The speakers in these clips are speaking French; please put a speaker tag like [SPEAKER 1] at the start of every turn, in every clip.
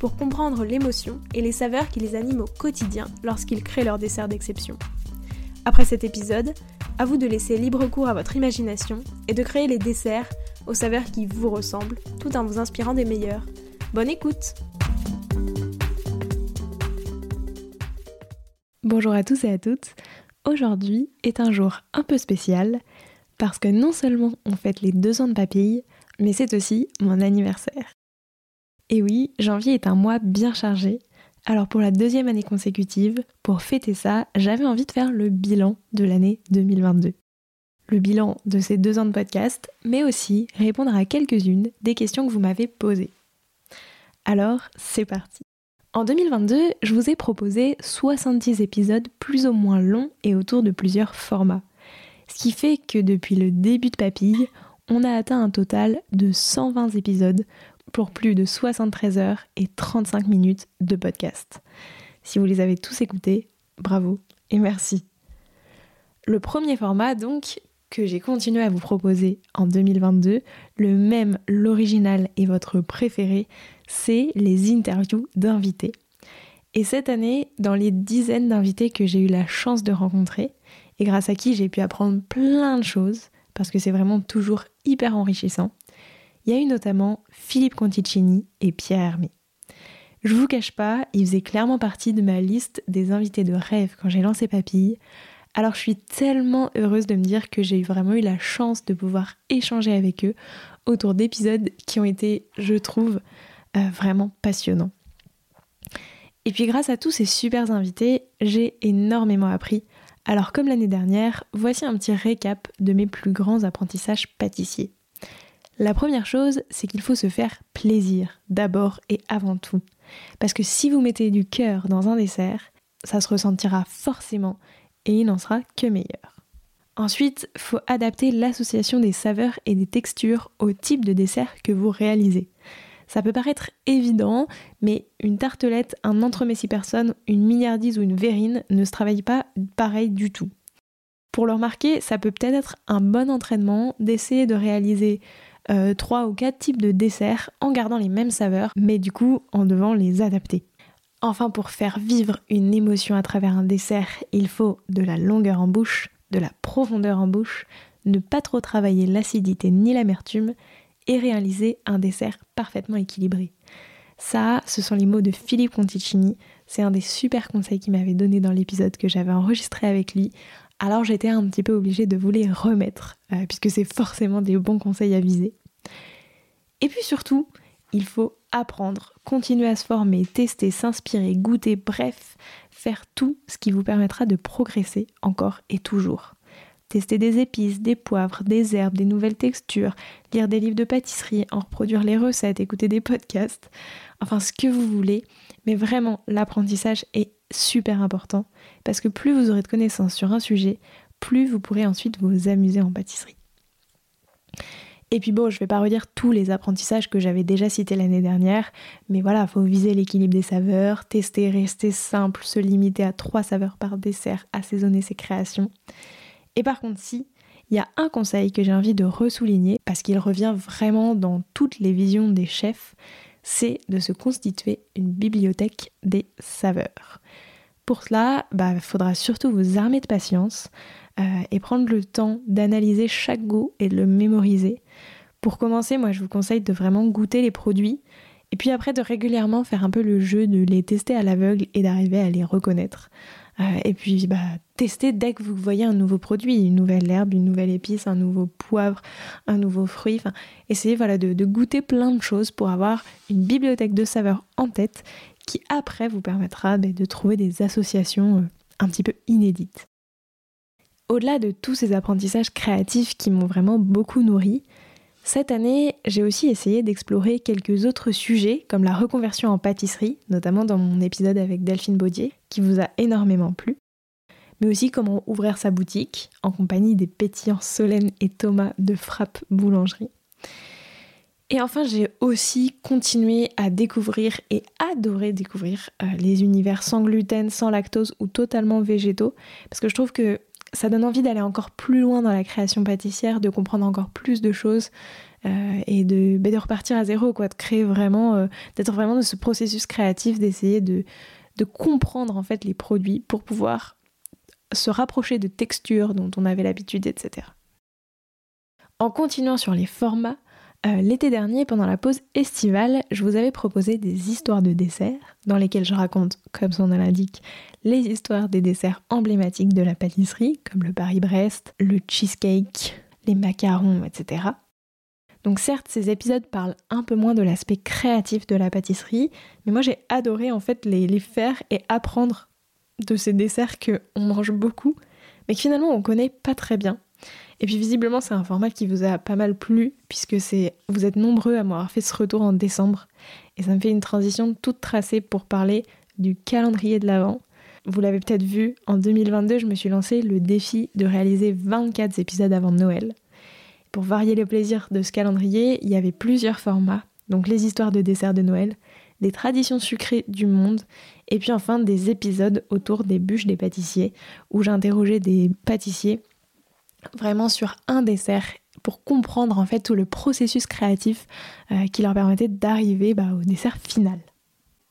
[SPEAKER 1] pour comprendre l'émotion et les saveurs qui les animent au quotidien lorsqu'ils créent leur dessert d'exception. Après cet épisode, à vous de laisser libre cours à votre imagination et de créer les desserts aux saveurs qui vous ressemblent tout en vous inspirant des meilleurs. Bonne écoute Bonjour à tous et à toutes. Aujourd'hui est un jour un peu spécial parce que non seulement on fête les deux ans de papille, mais c'est aussi mon anniversaire. Et oui, janvier est un mois bien chargé. Alors pour la deuxième année consécutive, pour fêter ça, j'avais envie de faire le bilan de l'année 2022. Le bilan de ces deux ans de podcast, mais aussi répondre à quelques-unes des questions que vous m'avez posées. Alors, c'est parti. En 2022, je vous ai proposé 70 épisodes plus ou moins longs et autour de plusieurs formats. Ce qui fait que depuis le début de Papille, on a atteint un total de 120 épisodes pour plus de 73 heures et 35 minutes de podcast. Si vous les avez tous écoutés, bravo et merci. Le premier format donc que j'ai continué à vous proposer en 2022, le même, l'original et votre préféré, c'est les interviews d'invités. Et cette année, dans les dizaines d'invités que j'ai eu la chance de rencontrer, et grâce à qui j'ai pu apprendre plein de choses, parce que c'est vraiment toujours hyper enrichissant, il y a eu notamment Philippe Conticini et Pierre Hermé. Je vous cache pas, ils faisaient clairement partie de ma liste des invités de rêve quand j'ai lancé Papille. Alors je suis tellement heureuse de me dire que j'ai vraiment eu la chance de pouvoir échanger avec eux autour d'épisodes qui ont été, je trouve, euh, vraiment passionnants. Et puis grâce à tous ces super invités, j'ai énormément appris. Alors comme l'année dernière, voici un petit récap de mes plus grands apprentissages pâtissiers. La première chose, c'est qu'il faut se faire plaisir, d'abord et avant tout. Parce que si vous mettez du cœur dans un dessert, ça se ressentira forcément et il n'en sera que meilleur. Ensuite, faut adapter l'association des saveurs et des textures au type de dessert que vous réalisez. Ça peut paraître évident, mais une tartelette, un entremets six personnes, une milliardise ou une verrine ne se travaille pas pareil du tout. Pour le remarquer, ça peut peut-être être un bon entraînement d'essayer de réaliser euh, trois ou quatre types de desserts en gardant les mêmes saveurs, mais du coup en devant les adapter. Enfin, pour faire vivre une émotion à travers un dessert, il faut de la longueur en bouche, de la profondeur en bouche, ne pas trop travailler l'acidité ni l'amertume et réaliser un dessert parfaitement équilibré. Ça, ce sont les mots de Philippe Conticini. C'est un des super conseils qu'il m'avait donné dans l'épisode que j'avais enregistré avec lui alors j'étais un petit peu obligée de vous les remettre, euh, puisque c'est forcément des bons conseils à viser. Et puis surtout, il faut apprendre, continuer à se former, tester, s'inspirer, goûter, bref, faire tout ce qui vous permettra de progresser encore et toujours. Tester des épices, des poivres, des herbes, des nouvelles textures, lire des livres de pâtisserie, en reproduire les recettes, écouter des podcasts, enfin ce que vous voulez. Mais vraiment, l'apprentissage est super important parce que plus vous aurez de connaissances sur un sujet, plus vous pourrez ensuite vous amuser en pâtisserie. Et puis bon, je vais pas redire tous les apprentissages que j'avais déjà cités l'année dernière, mais voilà, faut viser l'équilibre des saveurs, tester, rester simple, se limiter à trois saveurs par dessert, assaisonner ses créations. Et par contre, si, il y a un conseil que j'ai envie de ressouligner parce qu'il revient vraiment dans toutes les visions des chefs, c'est de se constituer une bibliothèque des saveurs. Pour cela, il bah, faudra surtout vous armer de patience euh, et prendre le temps d'analyser chaque goût et de le mémoriser. Pour commencer, moi je vous conseille de vraiment goûter les produits et puis après de régulièrement faire un peu le jeu de les tester à l'aveugle et d'arriver à les reconnaître. Euh, et puis bah, tester dès que vous voyez un nouveau produit, une nouvelle herbe, une nouvelle épice, un nouveau poivre, un nouveau fruit. Essayez voilà, de, goûter plein de choses pour avoir une bibliothèque de saveurs en tête qui après vous permettra bah, de trouver des associations euh, un petit peu inédites. Au-delà de tous ces apprentissages créatifs qui m'ont vraiment beaucoup nourri, Cette année, j'ai aussi essayé d'explorer quelques autres sujets, comme la reconversion en pâtisserie, notamment dans mon épisode avec Delphine Baudier, qui vous a énormément plu, mais aussi comment ouvrir sa boutique en compagnie des pétillants Solène et Thomas de Frappe Boulangerie. Et enfin, j'ai aussi continué à découvrir et adorer découvrir euh, les univers sans gluten, sans lactose ou totalement végétaux, parce que je trouve que ça donne envie d'aller encore plus loin dans la création pâtissière, de comprendre encore plus de choses euh, et de, bah, de, repartir à zéro, quoi, de créer vraiment, euh, d'être vraiment dans ce processus créatif, d'essayer de, de comprendre en fait les produits pour pouvoir se rapprocher de textures dont on avait l'habitude, etc. En continuant sur les formats, euh, l'été dernier, pendant la pause estivale, je vous avais proposé des histoires de desserts, dans lesquelles je raconte, comme son nom l'indique, les histoires des desserts emblématiques de la pâtisserie, comme le Paris-Brest, le cheesecake, les macarons, etc. Donc certes, ces épisodes parlent un peu moins de l'aspect créatif de la pâtisserie, mais moi j'ai adoré en fait les, les faire et apprendre de ces desserts qu'on mange beaucoup, mais que finalement on connaît pas très bien. Et puis visiblement c'est un format qui vous a pas mal plu puisque c'est vous êtes nombreux à m'avoir fait ce retour en décembre et ça me fait une transition toute tracée pour parler du calendrier de l'Avent. Vous l'avez peut-être vu, en 2022, je me suis lancé le défi de réaliser 24 épisodes avant Noël. Pour varier le plaisir de ce calendrier, il y avait plusieurs formats, donc les histoires de dessert de Noël, des traditions sucrées du monde, et puis enfin des épisodes autour des bûches des pâtissiers, où j'interrogeais des pâtissiers vraiment sur un dessert pour comprendre en fait tout le processus créatif euh, qui leur permettait d'arriver bah, au dessert final.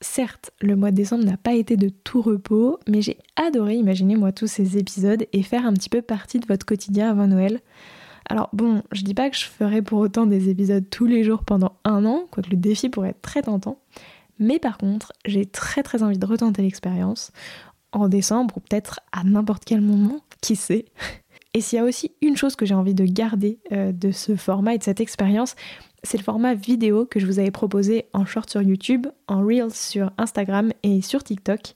[SPEAKER 1] Certes, le mois de décembre n'a pas été de tout repos, mais j'ai adoré imaginer moi tous ces épisodes et faire un petit peu partie de votre quotidien avant Noël. Alors bon, je dis pas que je ferai pour autant des épisodes tous les jours pendant un an, quoique le défi pourrait être très tentant, mais par contre, j'ai très très envie de retenter l'expérience en décembre ou peut-être à n'importe quel moment, qui sait. Et s'il y a aussi une chose que j'ai envie de garder euh, de ce format et de cette expérience, c'est le format vidéo que je vous avais proposé en short sur YouTube, en Reels sur Instagram et sur TikTok.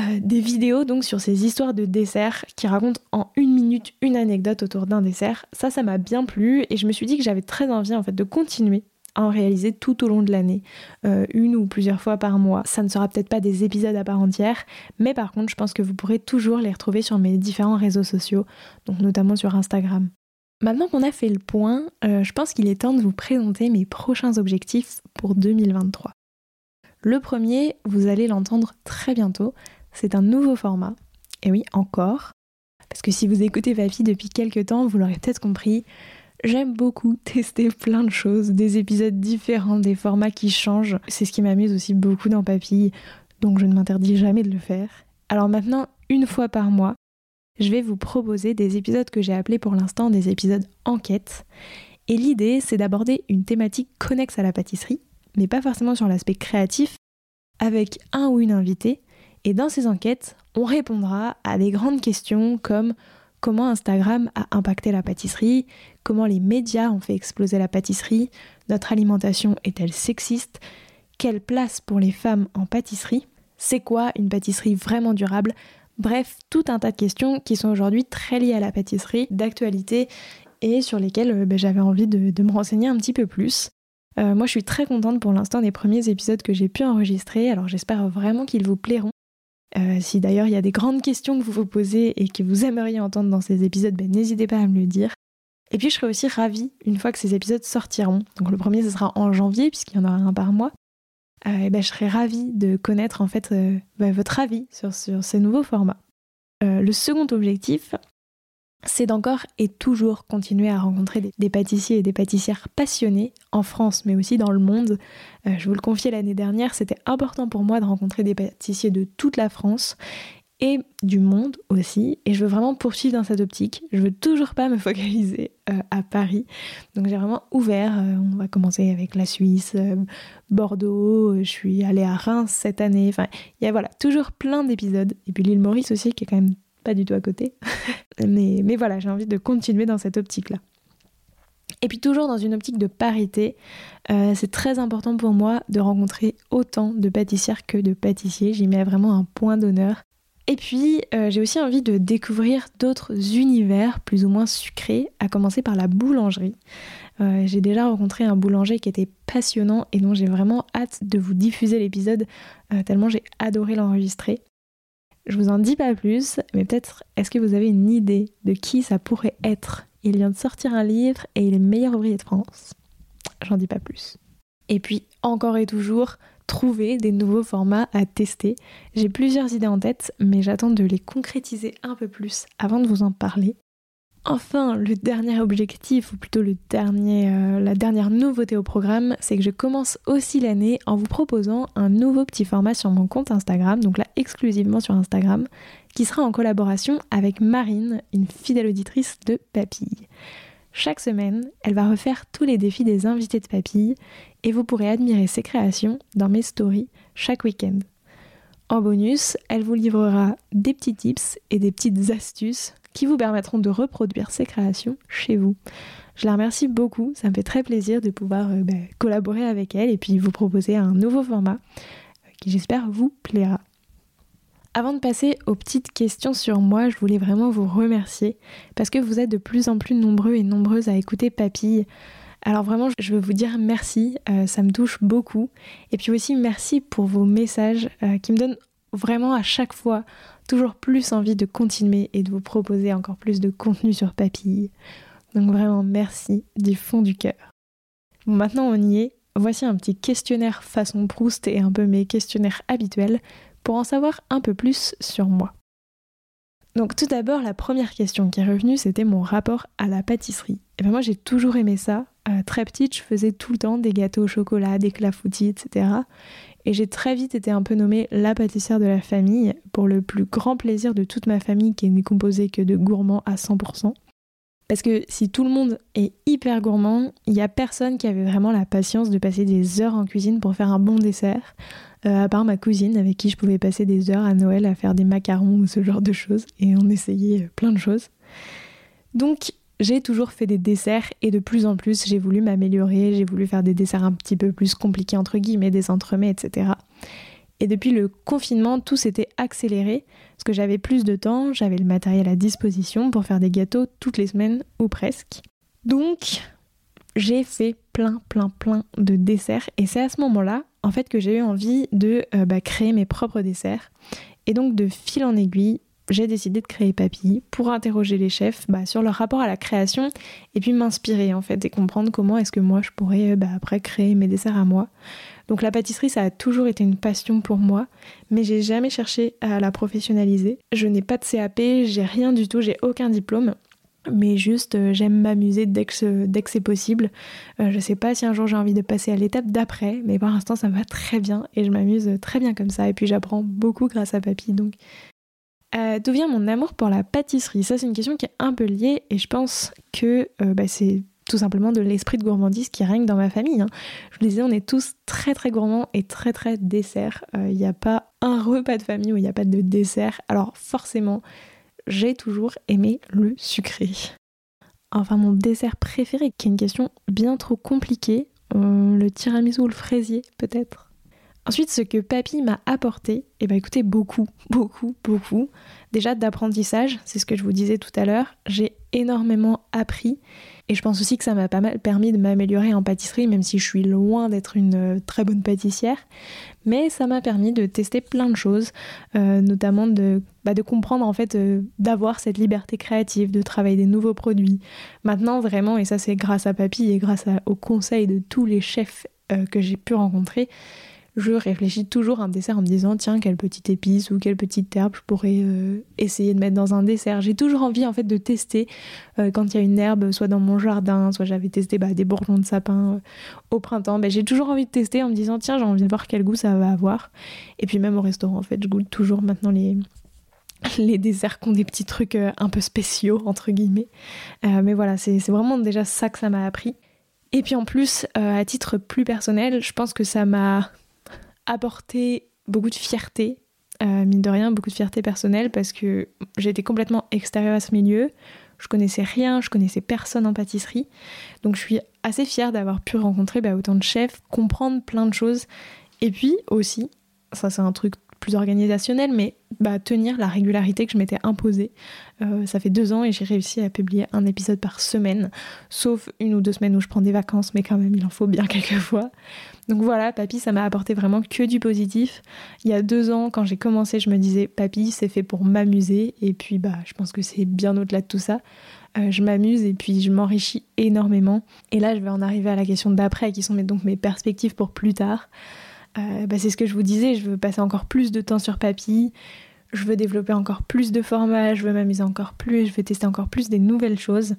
[SPEAKER 1] Euh, des vidéos donc sur ces histoires de desserts qui racontent en une minute une anecdote autour d'un dessert. Ça, ça m'a bien plu et je me suis dit que j'avais très envie en fait de continuer en réaliser tout au long de l'année, euh, une ou plusieurs fois par mois. Ça ne sera peut-être pas des épisodes à part entière, mais par contre, je pense que vous pourrez toujours les retrouver sur mes différents réseaux sociaux, donc notamment sur Instagram. Maintenant qu'on a fait le point, euh, je pense qu'il est temps de vous présenter mes prochains objectifs pour 2023. Le premier, vous allez l'entendre très bientôt, c'est un nouveau format. Et oui, encore. Parce que si vous écoutez Papy depuis quelques temps, vous l'aurez peut-être compris, J'aime beaucoup tester plein de choses, des épisodes différents, des formats qui changent. C'est ce qui m'amuse aussi beaucoup dans Papille, donc je ne m'interdis jamais de le faire. Alors maintenant, une fois par mois, je vais vous proposer des épisodes que j'ai appelés pour l'instant des épisodes enquête. Et l'idée, c'est d'aborder une thématique connexe à la pâtisserie, mais pas forcément sur l'aspect créatif, avec un ou une invitée. Et dans ces enquêtes, on répondra à des grandes questions comme comment Instagram a impacté la pâtisserie, comment les médias ont fait exploser la pâtisserie, notre alimentation est-elle sexiste, quelle place pour les femmes en pâtisserie, c'est quoi une pâtisserie vraiment durable, bref, tout un tas de questions qui sont aujourd'hui très liées à la pâtisserie, d'actualité et sur lesquelles euh, ben, j'avais envie de, me renseigner un petit peu plus. Euh, moi, je suis très contente pour l'instant des premiers épisodes que j'ai pu enregistrer, alors j'espère vraiment qu'ils vous plairont. Euh, si d'ailleurs il y a des grandes questions que vous vous posez et que vous aimeriez entendre dans ces épisodes, ben, n'hésitez pas à me le dire. Et puis je serai aussi ravie une fois que ces épisodes sortiront. Donc le premier ce sera en janvier puisqu'il y en aura un par mois. Euh, et ben, je serai ravie de connaître en fait euh, ben, votre avis sur, sur, ces nouveaux formats. le second objectif, c'est d'encore et toujours continuer à rencontrer des, pâtissiers et des pâtissières passionnés en France, mais aussi dans le monde. Euh, je vous le confiais l'année dernière, c'était important pour moi de rencontrer des pâtissiers de toute la France et du monde aussi. Et je veux vraiment poursuivre dans cette optique. Je veux toujours pas me focaliser euh, à Paris. Donc j'ai vraiment ouvert. Euh, on va commencer avec la Suisse, Bordeaux. Je suis allée à Reims cette année. Enfin, il y a voilà toujours plein d'épisodes. Et puis l'île Maurice aussi, qui est quand même pas du tout à côté. mais, mais voilà, j'ai envie de continuer dans cette optique-là. Et puis toujours dans une optique de parité, euh, c'est très important pour moi de rencontrer autant de pâtissières que de pâtissiers. J'y mets vraiment un point d'honneur. Et puis, euh, j'ai aussi envie de découvrir d'autres univers plus ou moins sucrés, à commencer par la boulangerie. Euh, j'ai déjà rencontré un boulanger qui était passionnant et dont j'ai vraiment hâte de vous diffuser l'épisode, tellement j'ai adoré l'enregistrer. Je vous en dis pas plus, mais peut-être est-ce que vous avez une idée de qui ça pourrait être? Il vient de sortir un livre et il est meilleur ouvrier de France. J'en dis pas plus. Et puis, encore et toujours, trouver des nouveaux formats à tester. J'ai plusieurs idées en tête, mais j'attends de les concrétiser un peu plus avant de vous en parler. Enfin, le dernier objectif, ou plutôt euh, la dernière nouveauté au programme, c'est que je commence aussi l'année en vous proposant un nouveau petit format sur mon compte Instagram, donc là exclusivement sur Instagram, qui sera en collaboration avec Marine, une fidèle auditrice de Papille. Chaque semaine, elle va refaire tous les défis des invités de Papille et vous pourrez admirer ses créations dans mes stories chaque week-end. En bonus, elle vous livrera des petits tips et des petites astuces qui vous permettront de reproduire ces créations chez vous. Je la remercie beaucoup, ça me fait très plaisir de pouvoir euh, bah, collaborer avec elle et puis vous proposer un nouveau format euh, qui j'espère vous plaira. Avant de passer aux petites questions sur moi, je voulais vraiment vous remercier parce que vous êtes de plus en plus nombreux et nombreuses à écouter Papille. Alors vraiment, je veux vous dire merci, euh, ça me touche beaucoup. Et puis aussi merci pour vos messages qui me donnent vraiment à chaque fois toujours plus envie de continuer et de vous proposer encore plus de contenu sur Papille. Donc vraiment merci du fond du cœur. Bon, maintenant on y est. Voici un petit questionnaire façon Proust et un peu mes questionnaires habituels pour en savoir un peu plus sur moi. Donc tout d'abord, la première question qui est revenue, c'était mon rapport à la pâtisserie. Et ben moi j'ai toujours aimé ça. Euh, très petite, je faisais tout le temps des gâteaux au chocolat, des clafoutis, etc. Et j'ai très vite été un peu nommée la pâtissière de la famille, pour le plus grand plaisir de toute ma famille qui n'est composée que de gourmands à 100%. Parce que si tout le monde est hyper gourmand, il n'y a personne qui avait vraiment la patience de passer des heures en cuisine pour faire un bon dessert, euh, à part ma cousine avec qui je pouvais passer des heures à Noël à faire des macarons ou ce genre de choses, et on essayait plein de choses. Donc j'ai toujours fait des desserts et de plus en plus j'ai voulu m'améliorer, j'ai voulu faire des desserts un petit peu plus compliqués entre guillemets, des entremets, etc. Et depuis le confinement, tout s'était accéléré parce que j'avais plus de temps, j'avais le matériel à disposition pour faire des gâteaux toutes les semaines ou presque. Donc j'ai fait plein, plein, plein de desserts et c'est à ce moment-là en fait que j'ai eu envie de euh, bah, créer mes propres desserts. Et donc de fil en aiguille, j'ai décidé de créer Papy pour interroger les chefs bah, sur leur rapport à la création et puis m'inspirer en fait et comprendre comment est-ce que moi je pourrais bah, après créer mes desserts à moi. Donc la pâtisserie ça a toujours été une passion pour moi mais j'ai jamais cherché à la professionnaliser. Je n'ai pas de CAP, j'ai rien du tout, j'ai aucun diplôme. Mais juste, euh, j'aime m'amuser dès que, c'est possible. Euh, je sais pas si un jour j'ai envie de passer à l'étape d'après, mais pour l'instant ça me va très bien et je m'amuse très bien comme ça. Et puis j'apprends beaucoup grâce à Papy, donc euh, d'où vient mon amour pour la pâtisserie? Ça, c'est une question qui est un peu liée et je pense que euh, bah, c'est tout simplement de l'esprit de gourmandise qui règne dans ma famille. Hein. Je vous disais, on est tous très très gourmands et très très desserts. Il euh, n'y a pas un repas de famille où il n'y a pas de dessert. Alors forcément, j'ai toujours aimé le sucré. Enfin, mon dessert préféré, qui est une question bien trop compliquée, le tiramisu ou le fraisier peut-être? Ensuite, ce que papy m'a apporté, eh ben écoutez, beaucoup, beaucoup, beaucoup. Déjà d'apprentissage, c'est ce que je vous disais tout à l'heure. J'ai énormément appris et je pense aussi que ça m'a pas mal permis de m'améliorer en pâtisserie, même si je suis loin d'être une euh, très bonne pâtissière. Mais ça m'a permis de tester plein de choses, euh, notamment de, bah, de comprendre en fait, euh, d'avoir cette liberté créative, de travailler des nouveaux produits. Maintenant, vraiment, et ça c'est grâce à papy et grâce au conseil de tous les chefs que j'ai pu rencontrer, je réfléchis toujours à un dessert en me disant tiens quelle petite épice ou quelle petite herbe je pourrais euh, essayer de mettre dans un dessert. J'ai toujours envie en fait de tester euh, quand il y a une herbe soit dans mon jardin, soit j'avais testé bah, des bourgeons de sapin euh, au printemps. Bah, j'ai toujours envie de tester en me disant tiens j'ai envie de voir quel goût ça va avoir. Et puis même au restaurant en fait je goûte toujours maintenant les les desserts qui ont des petits trucs un peu spéciaux entre guillemets. mais voilà c'est vraiment déjà ça que ça m'a appris. Et puis en plus, à titre plus personnel, je pense que ça m'a apporté beaucoup de fierté, euh, mine de rien, beaucoup de fierté personnelle parce que j'étais complètement extérieure à ce milieu. Je connaissais rien, je connaissais personne en pâtisserie. Donc je suis assez fière d'avoir pu rencontrer bah, autant de chefs, comprendre plein de choses. Et puis aussi, ça c'est un truc plus organisationnel, mais bah, tenir la régularité que je m'étais imposée. Euh, ça fait deux ans et j'ai réussi à publier un épisode par semaine, sauf une ou deux semaines où je prends des vacances, mais quand même il en faut bien quelques fois. Donc voilà, papy, ça m'a apporté vraiment que du positif. Il y a deux ans, quand j'ai commencé, je me disais, papy, c'est fait pour m'amuser, et puis bah, je pense que c'est bien au-delà de tout ça. Euh, je m'amuse et puis je m'enrichis énormément. Et là, je vais en arriver à la question d'après, qui sont donc mes perspectives pour plus tard. Euh, bah, c'est ce que je vous disais, je veux passer encore plus de temps sur papy, je veux développer encore plus de formats, je veux m'amuser encore plus, je veux tester encore plus des nouvelles choses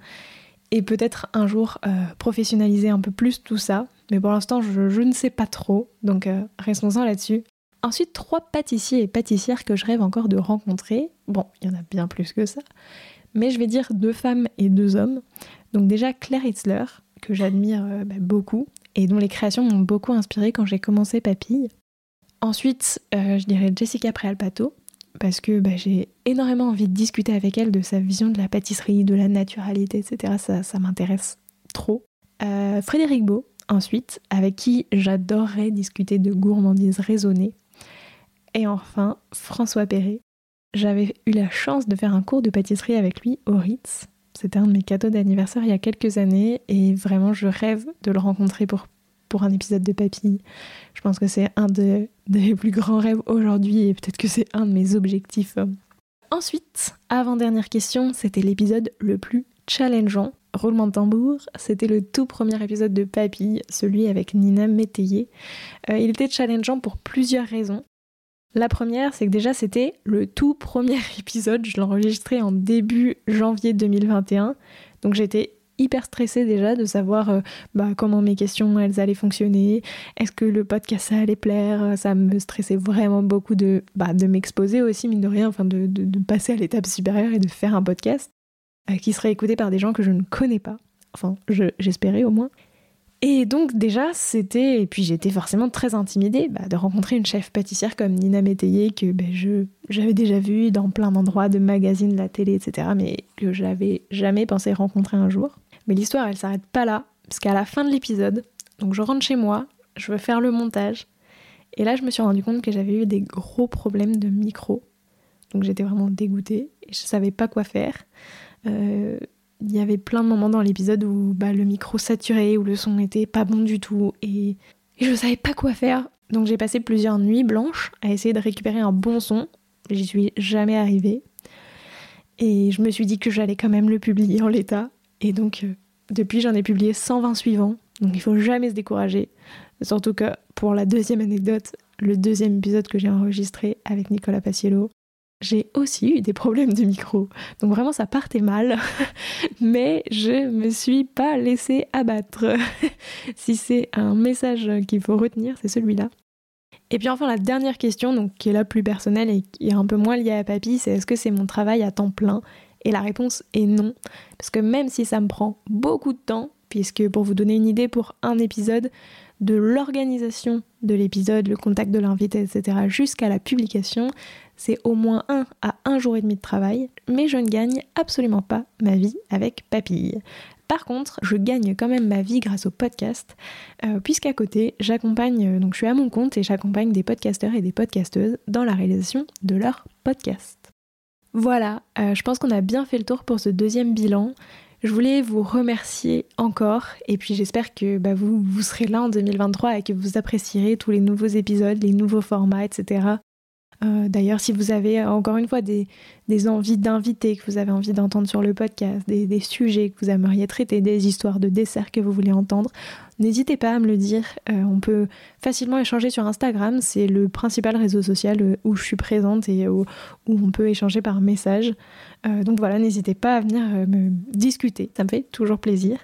[SPEAKER 1] et peut-être un jour euh, professionnaliser un peu plus tout ça. Mais pour l'instant, je, ne sais pas trop, donc euh, restons-en là-dessus. Ensuite, trois pâtissiers et pâtissières que je rêve encore de rencontrer. Bon, il y en a bien plus que ça, mais je vais dire deux femmes et deux hommes. Donc déjà Claire Hitzler, que j'admire bah, beaucoup, et dont les créations m'ont beaucoup inspiré quand j'ai commencé Papille. Ensuite, euh, je dirais Jessica Préalpato, parce que bah, j'ai énormément envie de discuter avec elle de sa vision de la pâtisserie, de la naturalité, etc. Ça, m'intéresse trop. Euh, Frédéric Beau, ensuite, avec qui j'adorerais discuter de gourmandise raisonnée. Et enfin, François Perret. J'avais eu la chance de faire un cours de pâtisserie avec lui au Ritz c'était un de mes cadeaux d'anniversaire il y a quelques années et vraiment je rêve de le rencontrer pour, pour un épisode de Papy. Je pense que c'est un de, des plus grands rêves aujourd'hui et peut-être que c'est un de mes objectifs. Ensuite, avant-dernière question, c'était l'épisode le plus challengeant. Roulement de tambour, c'était le tout premier épisode de Papy, celui avec Nina Métayer. Euh, il était challengeant pour plusieurs raisons. La première, c'est que déjà c'était le tout premier épisode, je l'ai enregistré en début janvier 2021, donc j'étais hyper stressée déjà de savoir euh, bah, comment mes questions elles allaient fonctionner, est-ce que le podcast ça allait plaire, ça me stressait vraiment beaucoup de, bah, de m'exposer aussi mine de rien, enfin de, passer à l'étape supérieure et de faire un podcast euh, qui serait écouté par des gens que je ne connais pas, enfin j'espérais au moins. Et donc déjà, c'était, et puis j'étais forcément très intimidée bah, de rencontrer une chef pâtissière comme Nina Métayer que bah, je, j'avais déjà vue dans plein d'endroits, de magazines, la télé, etc., mais que j'avais jamais pensé rencontrer un jour. Mais l'histoire, elle s'arrête pas là, parce qu'à la fin de l'épisode, donc je rentre chez moi, je veux faire le montage, et là je me suis rendu compte que j'avais eu des gros problèmes de micro. Donc j'étais vraiment dégoûtée, et je savais pas quoi faire. Euh, il y avait plein de moments dans l'épisode où bah, le micro saturait, où le son n'était pas bon du tout, et, et je savais pas quoi faire. Donc j'ai passé plusieurs nuits blanches à essayer de récupérer un bon son. J'y suis jamais arrivée. Et je me suis dit que j'allais quand même le publier en l'état. Et donc, euh, depuis, j'en ai publié 120 suivants. Donc il faut jamais se décourager. Surtout que pour la deuxième anecdote, le deuxième épisode que j'ai enregistré avec Nicolas Paciello, j'ai aussi eu des problèmes de micro. Donc vraiment ça partait mal, mais je me suis pas laissée abattre. si c'est un message qu'il faut retenir, c'est celui-là. Et puis enfin la dernière question, donc qui est la plus personnelle et qui est un peu moins liée à Papy, c'est est-ce que c'est mon travail à temps plein? Et la réponse est non, parce que même si ça me prend beaucoup de temps, puisque pour vous donner une idée pour un épisode, de l'organisation de l'épisode, le contact de l'invité, etc., jusqu'à la publication, c'est au moins un à un jour et demi de travail, mais je ne gagne absolument pas ma vie avec Papille. Par contre, je gagne quand même ma vie grâce au podcast, euh, puisqu'à côté, j'accompagne, donc je suis à mon compte et j'accompagne des podcasteurs et des podcasteuses dans la réalisation de leurs podcasts. Voilà, euh, je pense qu'on a bien fait le tour pour ce deuxième bilan. Je voulais vous remercier encore et puis j'espère que bah, vous, vous serez là en 2023 et que vous apprécierez tous les nouveaux épisodes, les nouveaux formats, etc. Euh, d'ailleurs, si vous avez euh, encore une fois des, envies d'inviter, que vous avez envie d'entendre sur le podcast, des, sujets que vous aimeriez traiter, des histoires de desserts que vous voulez entendre, n'hésitez pas à me le dire. Euh, on peut facilement échanger sur Instagram, c'est le principal réseau social où je suis présente et où on peut échanger par message. donc voilà, n'hésitez pas à venir me discuter, ça me fait toujours plaisir.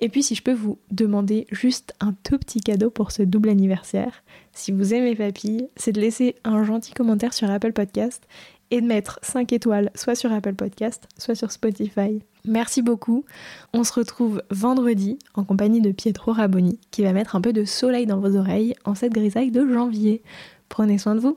[SPEAKER 1] Et puis si je peux vous demander juste un tout petit cadeau pour ce double anniversaire, si vous aimez Papy, c'est de laisser un gentil commentaire sur Apple Podcast et de mettre 5 étoiles soit sur Apple Podcast, soit sur Spotify. Merci beaucoup. On se retrouve vendredi en compagnie de Pietro Raboni qui va mettre un peu de soleil dans vos oreilles en cette grisaille de janvier. Prenez soin de vous.